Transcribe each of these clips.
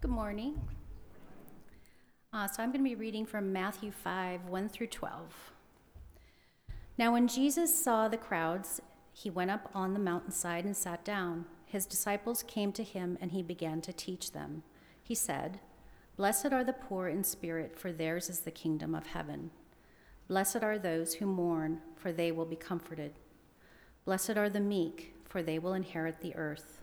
Good morning. Uh, so I'm going to be reading from Matthew 5 1 through 12. Now, when Jesus saw the crowds, he went up on the mountainside and sat down. His disciples came to him, and he began to teach them. He said, Blessed are the poor in spirit, for theirs is the kingdom of heaven. Blessed are those who mourn, for they will be comforted. Blessed are the meek, for they will inherit the earth.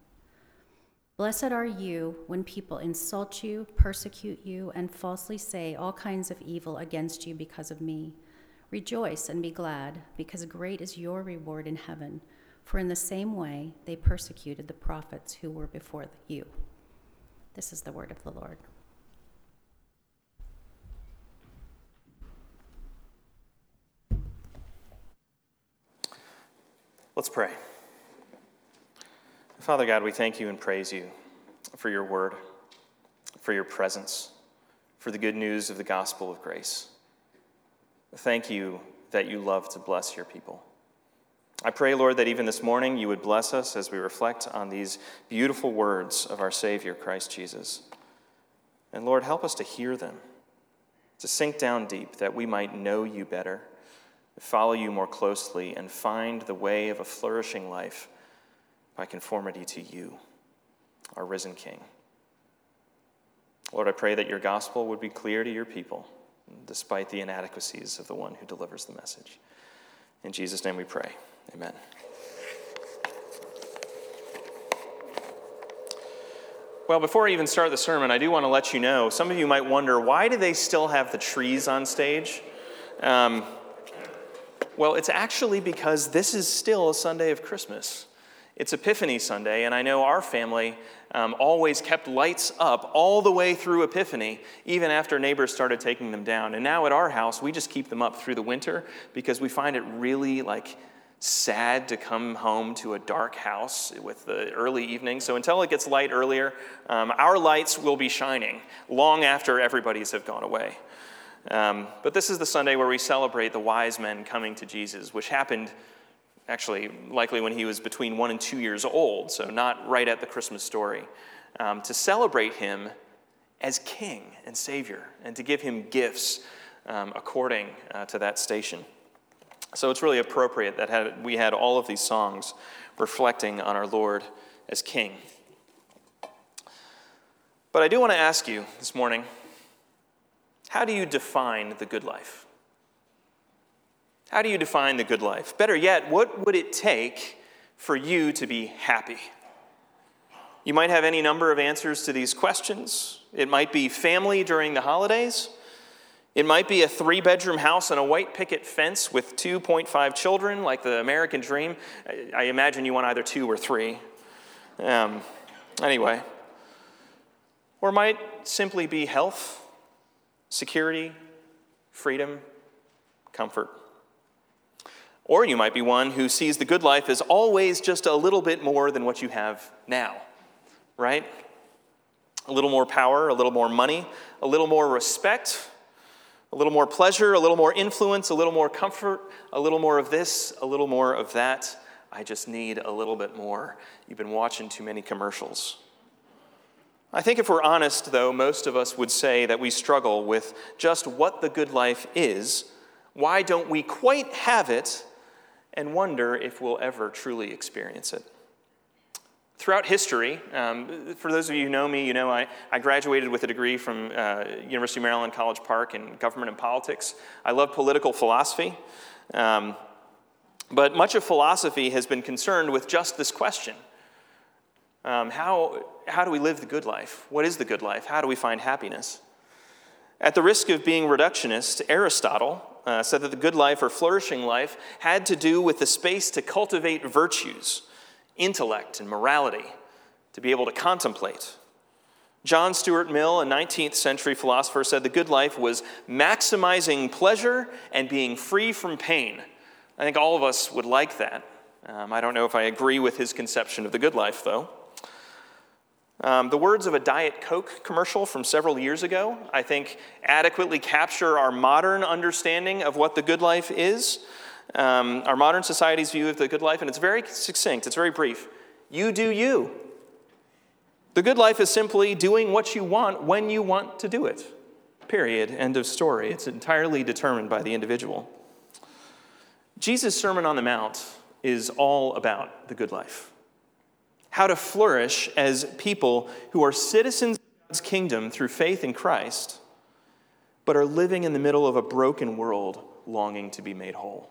Blessed are you when people insult you, persecute you, and falsely say all kinds of evil against you because of me. Rejoice and be glad, because great is your reward in heaven. For in the same way they persecuted the prophets who were before you. This is the word of the Lord. Let's pray. Father God, we thank you and praise you for your word, for your presence, for the good news of the gospel of grace. Thank you that you love to bless your people. I pray, Lord, that even this morning you would bless us as we reflect on these beautiful words of our Savior, Christ Jesus. And Lord, help us to hear them, to sink down deep, that we might know you better, follow you more closely, and find the way of a flourishing life by conformity to you, our risen King. Lord, I pray that your gospel would be clear to your people, despite the inadequacies of the one who delivers the message. In Jesus' name we pray. Amen. Well, before I even start the sermon, I do want to let you know some of you might wonder why do they still have the trees on stage? Um, well, it's actually because this is still a Sunday of Christmas. It's Epiphany Sunday, and I know our family um, always kept lights up all the way through Epiphany, even after neighbors started taking them down. And now at our house, we just keep them up through the winter because we find it really like sad to come home to a dark house with the early evening. So until it gets light earlier, um, our lights will be shining long after everybody's have gone away. Um, but this is the Sunday where we celebrate the wise men coming to Jesus, which happened actually, likely when he was between one and two years old, so not right at the Christmas story, um, to celebrate him as king and savior and to give him gifts um, according uh, to that station. So it's really appropriate that had, we had all of these songs reflecting on our Lord as king. But I do want to ask you this morning how do you define the good life? How do you define the good life? Better yet, what would it take for you to be happy? You might have any number of answers to these questions. It might be family during the holidays. It might be a three bedroom house and a white picket fence with 2.5 children, like the American dream. I imagine you want either two or three. Um, anyway. Or might simply be health, security, freedom, comfort. Or you might be one who sees the good life as always just a little bit more than what you have now, right? A little more power, a little more money, a little more respect, a little more pleasure, a little more influence, a little more comfort, a little more of this, a little more of that. I just need a little bit more. You've been watching too many commercials. I think if we're honest, though, most of us would say that we struggle with just what the good life is. Why don't we quite have it and wonder if we'll ever truly experience it. Throughout history, um, for those of you who know me, you know I, I graduated with a degree from uh, University of Maryland College Park in government and politics. I love political philosophy. Um, but much of philosophy has been concerned with just this question um, how, how do we live the good life? What is the good life? How do we find happiness? At the risk of being reductionist, Aristotle uh, said that the good life or flourishing life had to do with the space to cultivate virtues, intellect, and morality, to be able to contemplate. John Stuart Mill, a 19th century philosopher, said the good life was maximizing pleasure and being free from pain. I think all of us would like that. Um, I don't know if I agree with his conception of the good life, though. Um, the words of a Diet Coke commercial from several years ago, I think, adequately capture our modern understanding of what the good life is, um, our modern society's view of the good life, and it's very succinct, it's very brief. You do you. The good life is simply doing what you want when you want to do it. Period. End of story. It's entirely determined by the individual. Jesus' Sermon on the Mount is all about the good life how to flourish as people who are citizens of God's kingdom through faith in Christ, but are living in the middle of a broken world longing to be made whole.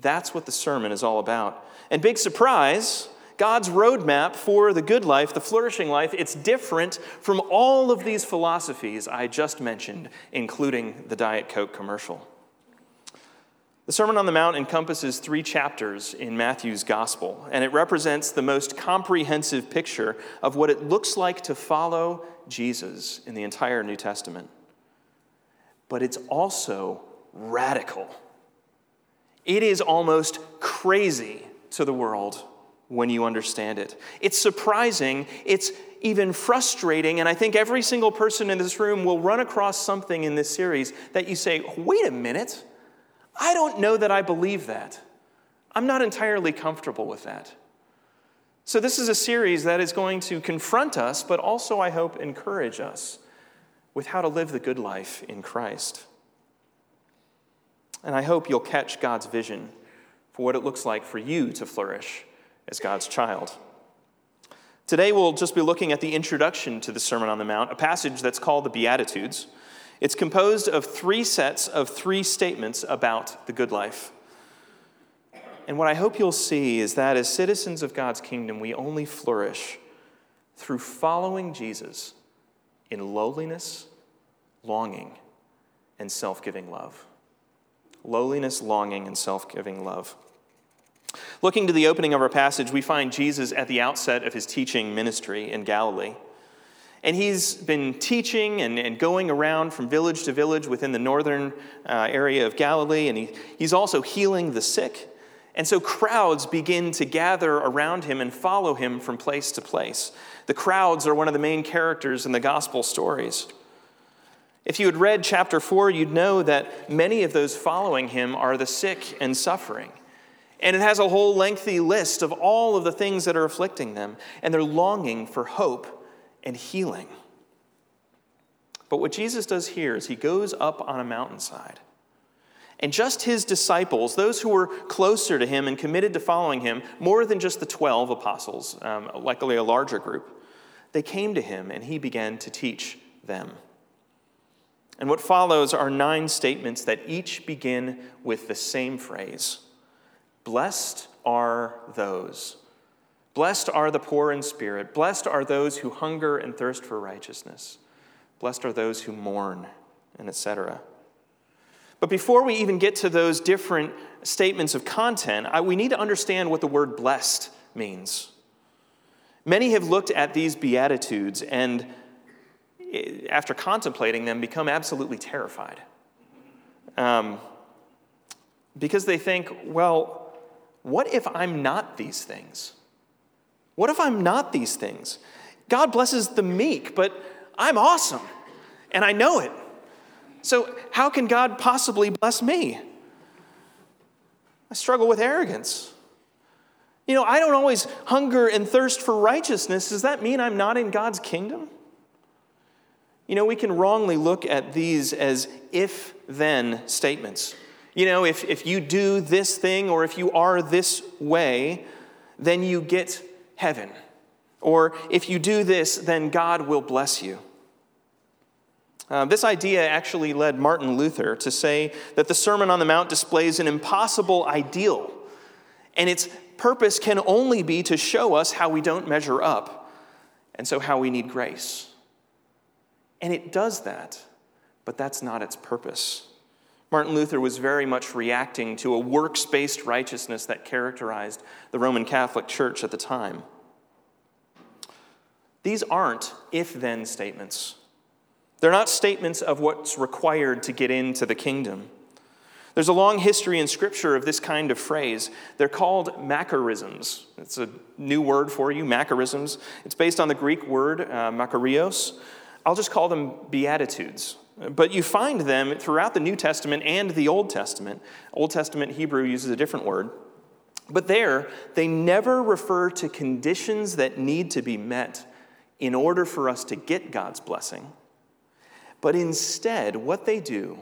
That's what the sermon is all about. And big surprise, God's roadmap for the good life, the flourishing life, it's different from all of these philosophies I just mentioned, including the Diet Coke commercial. The Sermon on the Mount encompasses three chapters in Matthew's Gospel, and it represents the most comprehensive picture of what it looks like to follow Jesus in the entire New Testament. But it's also radical. It is almost crazy to the world when you understand it. It's surprising, it's even frustrating, and I think every single person in this room will run across something in this series that you say, wait a minute. I don't know that I believe that. I'm not entirely comfortable with that. So, this is a series that is going to confront us, but also, I hope, encourage us with how to live the good life in Christ. And I hope you'll catch God's vision for what it looks like for you to flourish as God's child. Today, we'll just be looking at the introduction to the Sermon on the Mount, a passage that's called the Beatitudes. It's composed of three sets of three statements about the good life. And what I hope you'll see is that as citizens of God's kingdom, we only flourish through following Jesus in lowliness, longing, and self giving love. Lowliness, longing, and self giving love. Looking to the opening of our passage, we find Jesus at the outset of his teaching ministry in Galilee. And he's been teaching and, and going around from village to village within the northern uh, area of Galilee, and he, he's also healing the sick. And so crowds begin to gather around him and follow him from place to place. The crowds are one of the main characters in the gospel stories. If you had read chapter 4, you'd know that many of those following him are the sick and suffering. And it has a whole lengthy list of all of the things that are afflicting them, and they're longing for hope and healing. But what Jesus does here is he goes up on a mountainside. And just his disciples, those who were closer to him and committed to following him, more than just the 12 apostles, um, likely a larger group, they came to him and he began to teach them. And what follows are nine statements that each begin with the same phrase Blessed are those Blessed are the poor in spirit. Blessed are those who hunger and thirst for righteousness. Blessed are those who mourn, and etc. But before we even get to those different statements of content, I, we need to understand what the word blessed means. Many have looked at these Beatitudes and, eh, after contemplating them, become absolutely terrified. Um, because they think, well, what if I'm not these things? What if I'm not these things? God blesses the meek, but I'm awesome, and I know it. So, how can God possibly bless me? I struggle with arrogance. You know, I don't always hunger and thirst for righteousness. Does that mean I'm not in God's kingdom? You know, we can wrongly look at these as if then statements. You know, if, if you do this thing or if you are this way, then you get heaven. Or if you do this, then God will bless you. Uh, this idea actually led Martin Luther to say that the Sermon on the Mount displays an impossible ideal, and its purpose can only be to show us how we don't measure up, and so how we need grace. And it does that, but that's not its purpose. Martin Luther was very much reacting to a works based righteousness that characterized the Roman Catholic Church at the time. These aren't if then statements. They're not statements of what's required to get into the kingdom. There's a long history in Scripture of this kind of phrase. They're called Macarisms. It's a new word for you, Macarisms. It's based on the Greek word uh, makarios. I'll just call them Beatitudes. But you find them throughout the New Testament and the Old Testament. Old Testament Hebrew uses a different word. But there, they never refer to conditions that need to be met in order for us to get God's blessing. But instead, what they do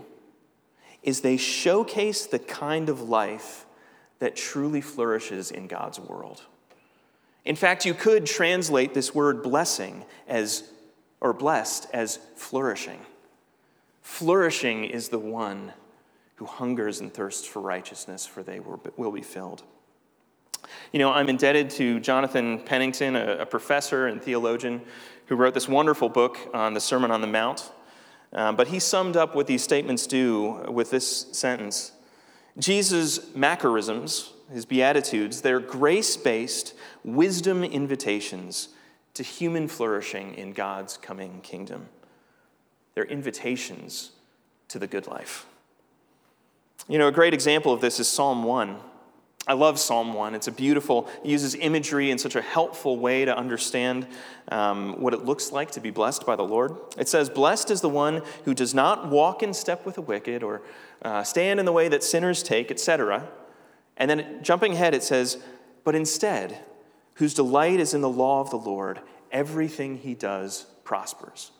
is they showcase the kind of life that truly flourishes in God's world. In fact, you could translate this word blessing as, or blessed as flourishing. Flourishing is the one who hungers and thirsts for righteousness, for they will be filled. You know, I'm indebted to Jonathan Pennington, a, professor and theologian, who wrote this wonderful book on the Sermon on the Mount. Um, but he summed up what these statements do with this sentence Jesus' macarisms, his beatitudes, they're grace based wisdom invitations to human flourishing in God's coming kingdom. They're invitations to the good life. You know, a great example of this is Psalm 1. I love Psalm 1. It's a beautiful, it uses imagery in such a helpful way to understand um, what it looks like to be blessed by the Lord. It says, Blessed is the one who does not walk in step with the wicked or uh, stand in the way that sinners take, etc. And then jumping ahead, it says, But instead, whose delight is in the law of the Lord, everything he does prospers.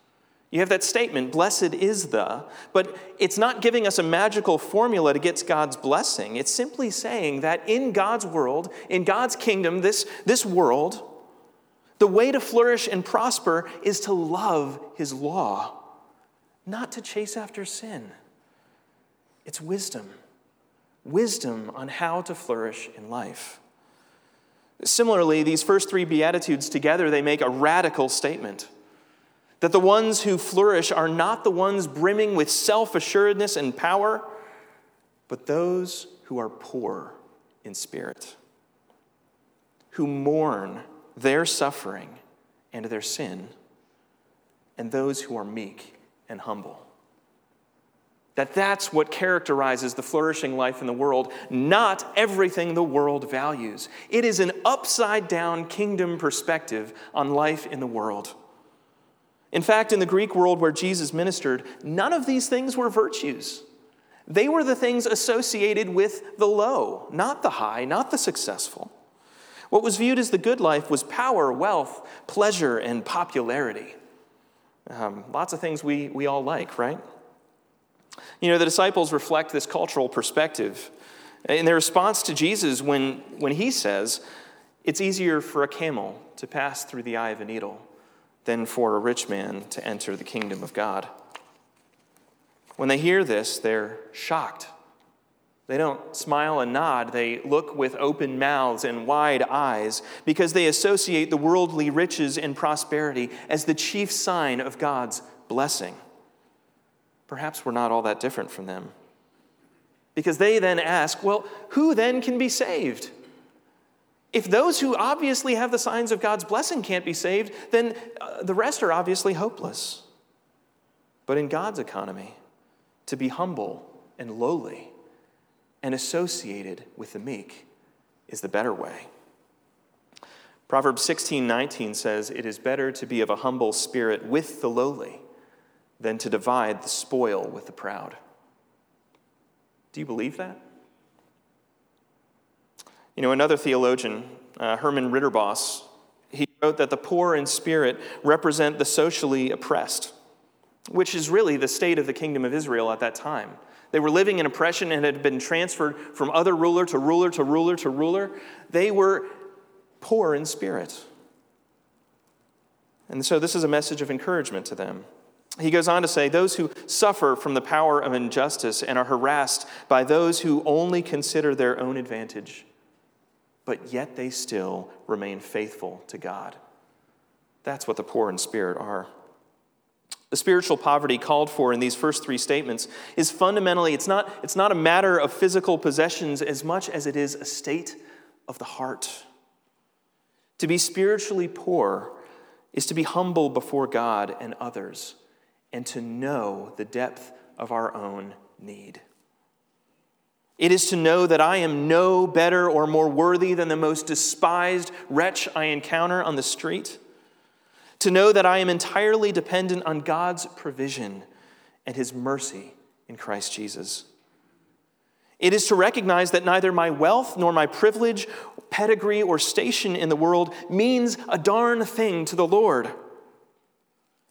You have that statement, blessed is the, but it's not giving us a magical formula to get God's blessing. It's simply saying that in God's world, in God's kingdom, this, this world, the way to flourish and prosper is to love his law, not to chase after sin. It's wisdom. Wisdom on how to flourish in life. Similarly, these first three Beatitudes together, they make a radical statement that the ones who flourish are not the ones brimming with self assuredness and power, but those who are poor in spirit, who mourn their suffering and their sin, and those who are meek and humble. That that's what characterizes the flourishing life in the world, not everything the world values. It is an upside down kingdom perspective on life in the world. In fact, in the Greek world where Jesus ministered, none of these things were virtues. They were the things associated with the low, not the high, not the successful. What was viewed as the good life was power, wealth, pleasure, and popularity. Um, lots of things we, we all like, right? You know, the disciples reflect this cultural perspective in their response to Jesus when, when he says, It's easier for a camel to pass through the eye of a needle than for a rich man to enter the kingdom of God. When they hear this, they're shocked. They don't smile and nod. They look with open mouths and wide eyes because they associate the worldly riches and prosperity as the chief sign of God's blessing. Perhaps we're not all that different from them. Because they then ask, well, who then can be saved? If those who obviously have the signs of God's blessing can't be saved, then uh, the rest are obviously hopeless. But in God's economy, to be humble and lowly and associated with the meek is the better way. Proverbs 16 19 says, It is better to be of a humble spirit with the lowly than to divide the spoil with the proud. Do you believe that? You know, another theologian, uh, Herman Ridderbos, he wrote that the poor in spirit represent the socially oppressed, which is really the state of the kingdom of Israel at that time. They were living in oppression and had been transferred from other ruler to ruler to ruler to ruler. They were poor in spirit. And so, this is a message of encouragement to them. He goes on to say, Those who suffer from the power of injustice and are harassed by those who only consider their own advantage but yet they still remain faithful to God. That's what the poor in spirit are. The spiritual poverty called for in these first three statements is fundamentally, it's not, it's not a matter of physical possessions as much as it is a state of the heart. To be spiritually poor is to be humble before God and others and to know the depth of our own need. It is to know that I am no better or more worthy than the most despised wretch I encounter on the street. To know that I am entirely dependent on God's provision and his mercy in Christ Jesus. It is to recognize that neither my wealth nor my privilege, pedigree, or station in the world means a darn thing to the Lord.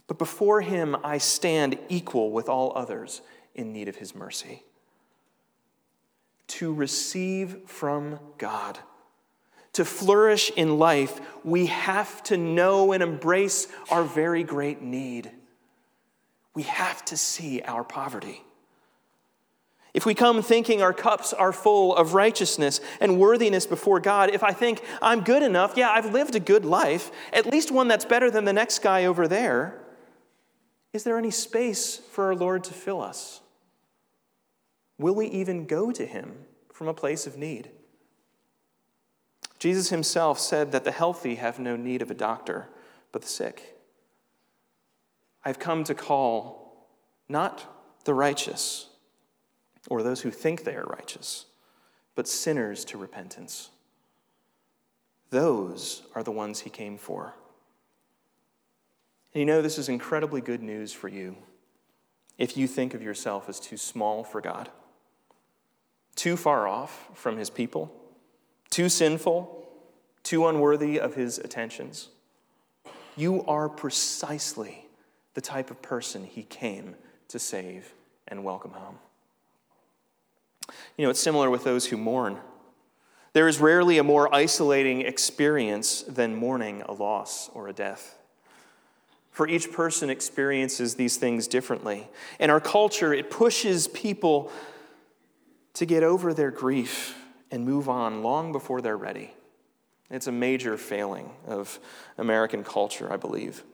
But before him, I stand equal with all others in need of his mercy to receive from God. To flourish in life, we have to know and embrace our very great need. We have to see our poverty. If we come thinking our cups are full of righteousness and worthiness before God, if I think I'm good enough, yeah, I've lived a good life, at least one that's better than the next guy over there, is there any space for our Lord to fill us? Will we even go to him from a place of need? Jesus himself said that the healthy have no need of a doctor, but the sick. I've come to call not the righteous or those who think they are righteous, but sinners to repentance. Those are the ones he came for. And you know, this is incredibly good news for you if you think of yourself as too small for God too far off from his people, too sinful, too unworthy of his attentions. You are precisely the type of person he came to save and welcome home. You know, it's similar with those who mourn. There is rarely a more isolating experience than mourning a loss or a death. For each person experiences these things differently. In our culture, it pushes people to get over their grief and move on long before they're ready. It's a major failing of American culture, I believe.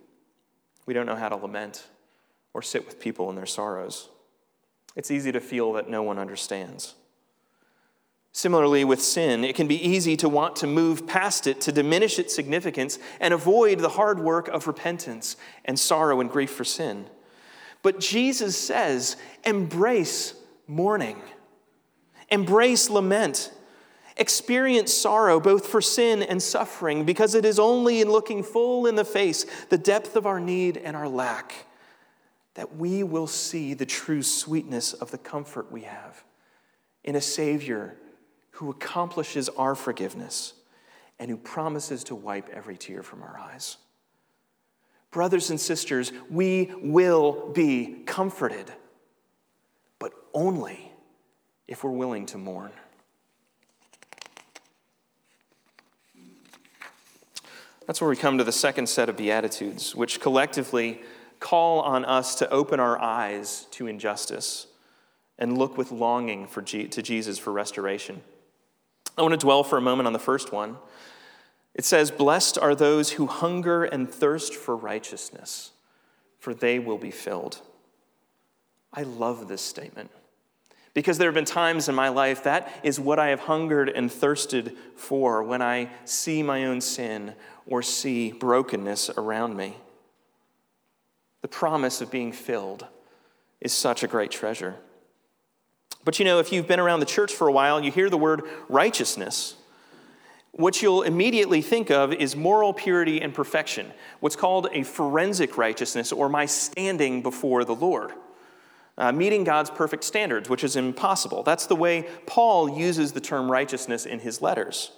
We don't know how to lament or sit with people in their sorrows. It's easy to feel that no one understands. Similarly, with sin, it can be easy to want to move past it, to diminish its significance, and avoid the hard work of repentance and sorrow and grief for sin. But Jesus says, embrace mourning. Embrace lament. Experience sorrow both for sin and suffering, because it is only in looking full in the face the depth of our need and our lack that we will see the true sweetness of the comfort we have in a Savior who accomplishes our forgiveness and who promises to wipe every tear from our eyes. Brothers and sisters, we will be comforted, but only if we're willing to mourn. That's where we come to the second set of Beatitudes, which collectively call on us to open our eyes to injustice and look with longing for G- to Jesus for restoration. I want to dwell for a moment on the first one. It says, Blessed are those who hunger and thirst for righteousness, for they will be filled. I love this statement. Because there have been times in my life that is what I have hungered and thirsted for when I see my own sin or see brokenness around me. The promise of being filled is such a great treasure. But you know, if you've been around the church for a while, you hear the word righteousness. What you'll immediately think of is moral purity and perfection, what's called a forensic righteousness or my standing before the Lord uh, meeting God's perfect standards, which is impossible. That's the way Paul uses the term righteousness in his letters.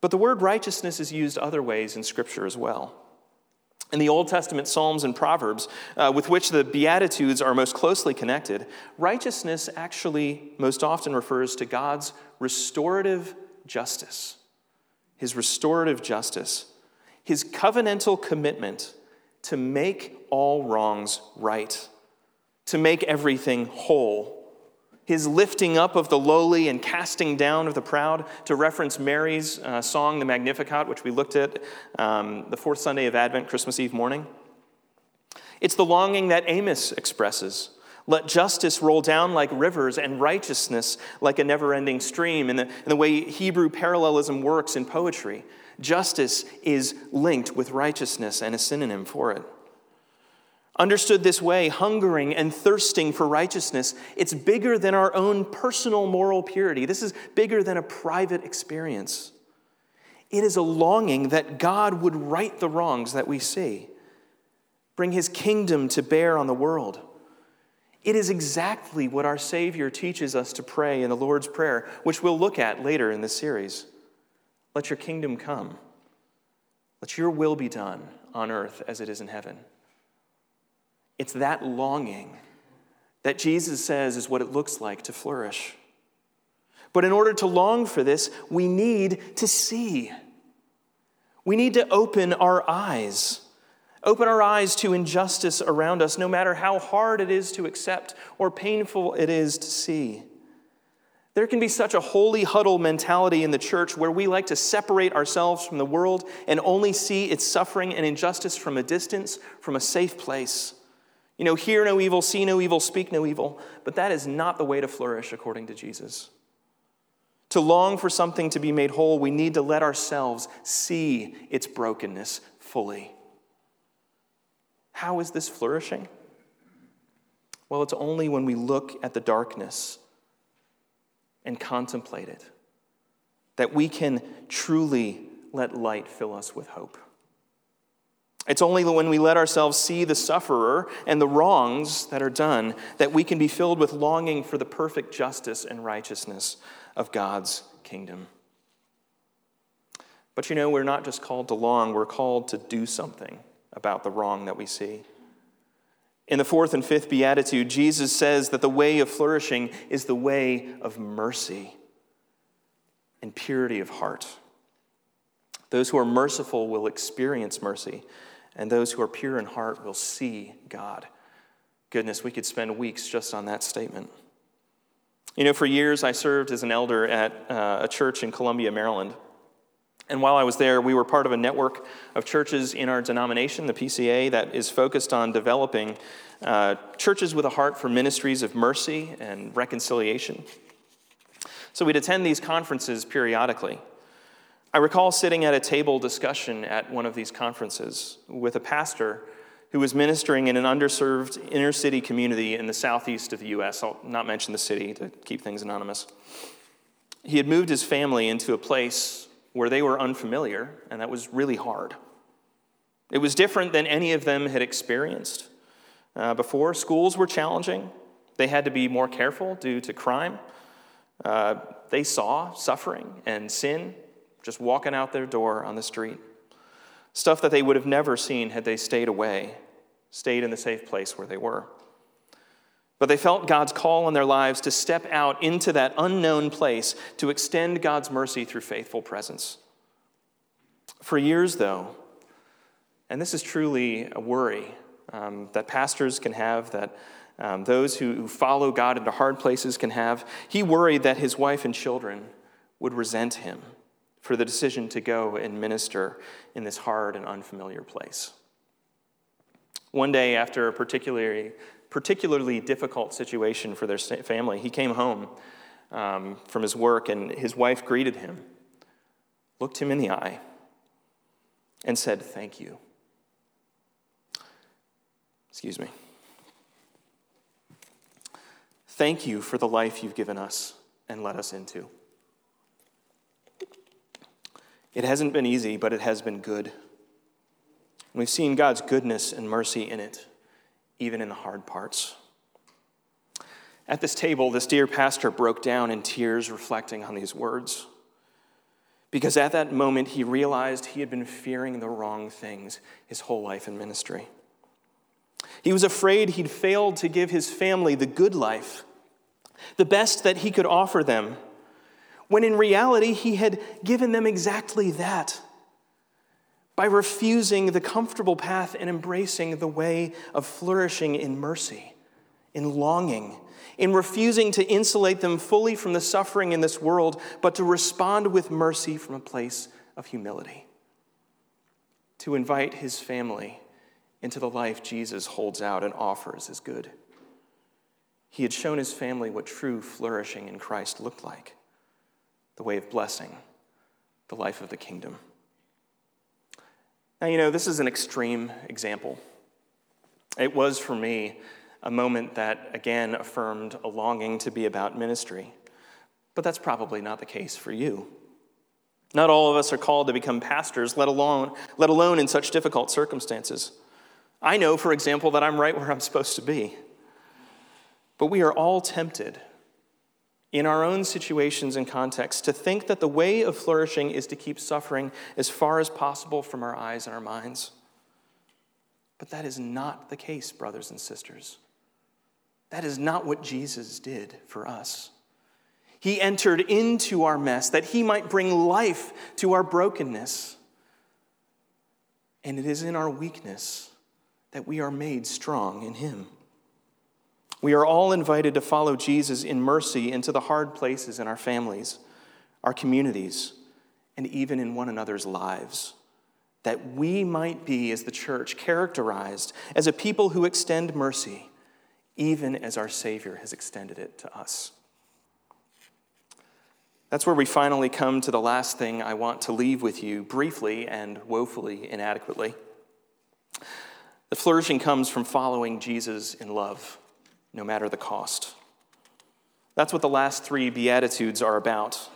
But the word righteousness is used other ways in Scripture as well. In the Old Testament Psalms and Proverbs, uh, with which the Beatitudes are most closely connected, righteousness actually most often refers to God's restorative justice. His restorative justice, his covenantal commitment to make all wrongs right to make everything whole. His lifting up of the lowly and casting down of the proud, to reference Mary's uh, song, the Magnificat, which we looked at um, the fourth Sunday of Advent, Christmas Eve morning. It's the longing that Amos expresses Let justice roll down like rivers and righteousness like a never ending stream. The, in the way Hebrew parallelism works in poetry, justice is linked with righteousness and a synonym for it. Understood this way, hungering and thirsting for righteousness, it's bigger than our own personal moral purity. This is bigger than a private experience. It is a longing that God would right the wrongs that we see, bring his kingdom to bear on the world. It is exactly what our Savior teaches us to pray in the Lord's Prayer, which we'll look at later in this series. Let your kingdom come. Let your will be done on earth as it is in heaven. It's that longing that Jesus says is what it looks like to flourish. But in order to long for this, we need to see. We need to open our eyes. Open our eyes to injustice around us, no matter how hard it is to accept or painful it is to see. There can be such a holy huddle mentality in the church where we like to separate ourselves from the world and only see its suffering and injustice from a distance, from a safe place. You know, hear no evil, see no evil, speak no evil. But that is not the way to flourish according to Jesus. To long for something to be made whole, we need to let ourselves see its brokenness fully. How is this flourishing? Well, it's only when we look at the darkness and contemplate it that we can truly let light fill us with hope. It's only when we let ourselves see the sufferer and the wrongs that are done that we can be filled with longing for the perfect justice and righteousness of God's kingdom. But you know, we're not just called to long, we're called to do something about the wrong that we see. In the fourth and fifth beatitude, Jesus says that the way of flourishing is the way of mercy and purity of heart. Those who are merciful will experience mercy, and those who are pure in heart will see God. Goodness, we could spend weeks just on that statement. You know, for years I served as an elder at uh, a church in Columbia, Maryland. And while I was there, we were part of a network of churches in our denomination, the PCA, that is focused on developing uh, churches with a heart for ministries of mercy and reconciliation. So we'd attend these conferences periodically. I recall sitting at a table discussion at one of these conferences with a pastor who was ministering in an underserved inner city community in the southeast of the U.S. I'll not mention the city to keep things anonymous. He had moved his family into a place where they were unfamiliar, and that was really hard. It was different than any of them had experienced uh, before. Schools were challenging, they had to be more careful due to crime. Uh, they saw suffering and sin just walking out their door on the street. Stuff that they would have never seen had they stayed away, stayed in the safe place where they were. But they felt God's call in their lives to step out into that unknown place to extend God's mercy through faithful presence. For years, though, and this is truly a worry um, that pastors can have, that um, those who, who follow God into hard places can have, he worried that his wife and children would resent him for the decision to go and minister in this hard and unfamiliar place. One day, after a particularly, particularly difficult situation for their family, he came home um, from his work and his wife greeted him, looked him in the eye, and said, Thank you. Excuse me. Thank you for the life you've given us and led us into. It hasn't been easy, but it has been good. We've seen God's goodness and mercy in it, even in the hard parts. At this table, this dear pastor broke down in tears, reflecting on these words. Because at that moment, he realized he had been fearing the wrong things his whole life in ministry. He was afraid he'd failed to give his family the good life, the best that he could offer them when in reality, he had given them exactly that. By refusing the comfortable path and embracing the way of flourishing in mercy, in longing, in refusing to insulate them fully from the suffering in this world, but to respond with mercy from a place of humility, to invite his family into the life Jesus holds out and offers as good. he had shown his family what true flourishing in Christ looked like the way of blessing, the life of the kingdom. Now, you know, this is an extreme example. It was for me a moment that, again, affirmed a longing to be about ministry. But that's probably not the case for you. Not all of us are called to become pastors, let alone, let alone in such difficult circumstances. I know, for example, that I'm right where I'm supposed to be. But we are all tempted in our own situations and contexts to think that the way of flourishing is to keep suffering as far as possible from our eyes and our minds. But that is not the case, brothers and sisters. That is not what Jesus did for us. He entered into our mess that he might bring life to our brokenness. And it is in our weakness that we are made strong in him. We are all invited to follow Jesus in mercy into the hard places in our families, our communities, and even in one another's lives, that we might be, as the church, characterized as a people who extend mercy, even as our Savior has extended it to us. That's where we finally come to the last thing I want to leave with you briefly and woefully inadequately. The flourishing comes from following Jesus in love no matter the cost. That's what the last three Beatitudes are about.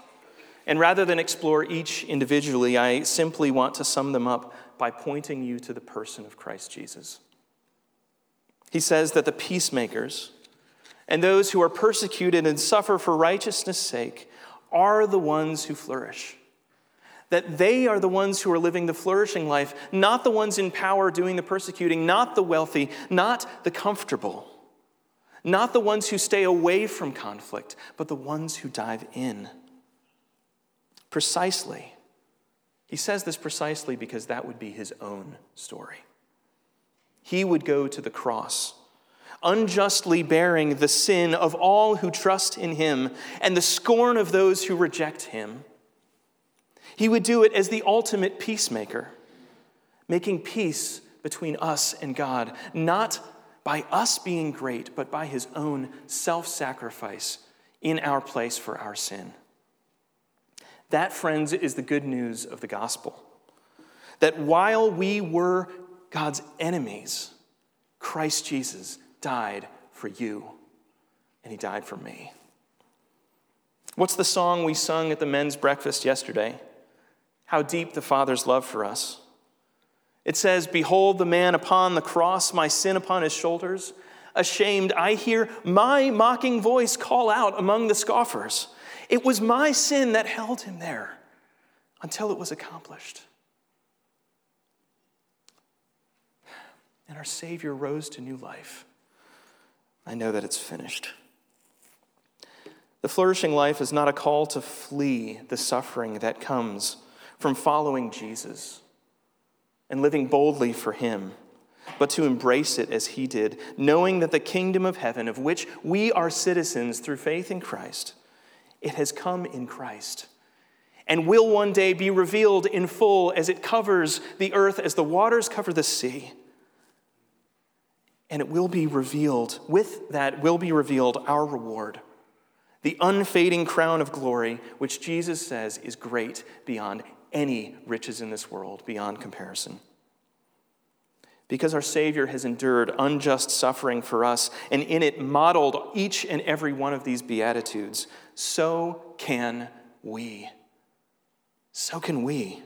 And rather than explore each individually, I simply want to sum them up by pointing you to the person of Christ Jesus. He says that the peacemakers and those who are persecuted and suffer for righteousness' sake are the ones who flourish. That they are the ones who are living the flourishing life, not the ones in power doing the persecuting, not the wealthy, not the comfortable. Not the ones who stay away from conflict, but the ones who dive in. Precisely. He says this precisely because that would be his own story. He would go to the cross, unjustly bearing the sin of all who trust in him and the scorn of those who reject him. He would do it as the ultimate peacemaker, making peace between us and God, not by us being great, but by his own self sacrifice in our place for our sin. That, friends, is the good news of the gospel. That while we were God's enemies, Christ Jesus died for you, and he died for me. What's the song we sung at the men's breakfast yesterday? How deep the Father's love for us. It says, Behold the man upon the cross, my sin upon his shoulders. Ashamed, I hear my mocking voice call out among the scoffers. It was my sin that held him there until it was accomplished. And our Savior rose to new life. I know that it's finished. The flourishing life is not a call to flee the suffering that comes from following Jesus and living boldly for Him, but to embrace it as He did, knowing that the kingdom of heaven, of which we are citizens through faith in Christ, it has come in Christ and will one day be revealed in full as it covers the earth as the waters cover the sea. And it will be revealed, with that will be revealed our reward, the unfading crown of glory, which Jesus says is great beyond any riches in this world beyond comparison. Because our Savior has endured unjust suffering for us and in it modeled each and every one of these Beatitudes, so can we. So can we.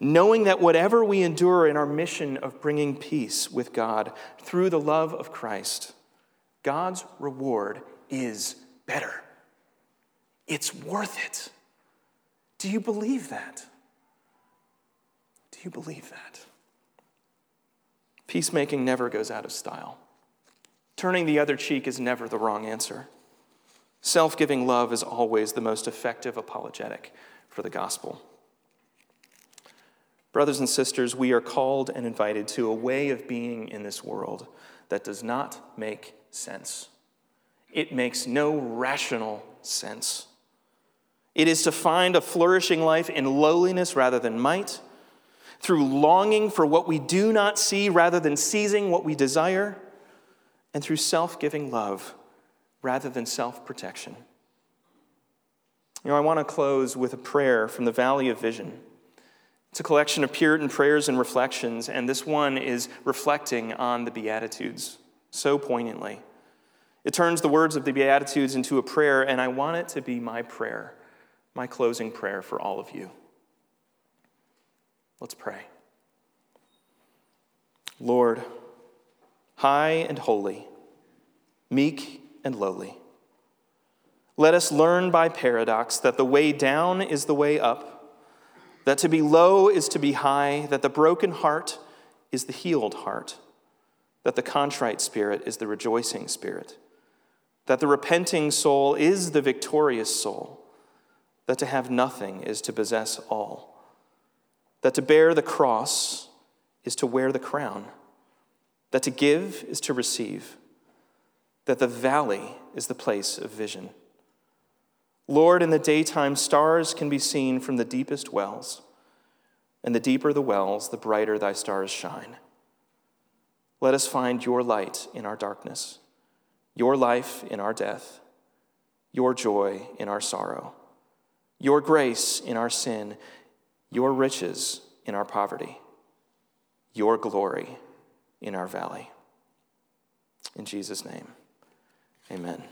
Knowing that whatever we endure in our mission of bringing peace with God through the love of Christ, God's reward is better. It's worth it. Do you believe that? Do you believe that? Peacemaking never goes out of style. Turning the other cheek is never the wrong answer. Self giving love is always the most effective apologetic for the gospel. Brothers and sisters, we are called and invited to a way of being in this world that does not make sense. It makes no rational sense. It is to find a flourishing life in lowliness rather than might, through longing for what we do not see rather than seizing what we desire, and through self giving love rather than self protection. You know, I want to close with a prayer from the Valley of Vision. It's a collection of Puritan prayers and reflections, and this one is reflecting on the Beatitudes so poignantly. It turns the words of the Beatitudes into a prayer, and I want it to be my prayer, my closing prayer for all of you. Let's pray. Lord, high and holy, meek and lowly, let us learn by paradox that the way down is the way up, that to be low is to be high, that the broken heart is the healed heart, that the contrite spirit is the rejoicing spirit, that the repenting soul is the victorious soul, that to have nothing is to possess all. That to bear the cross is to wear the crown, that to give is to receive, that the valley is the place of vision. Lord, in the daytime, stars can be seen from the deepest wells, and the deeper the wells, the brighter thy stars shine. Let us find your light in our darkness, your life in our death, your joy in our sorrow, your grace in our sin your riches in our poverty, your glory in our valley. In Jesus' name, amen.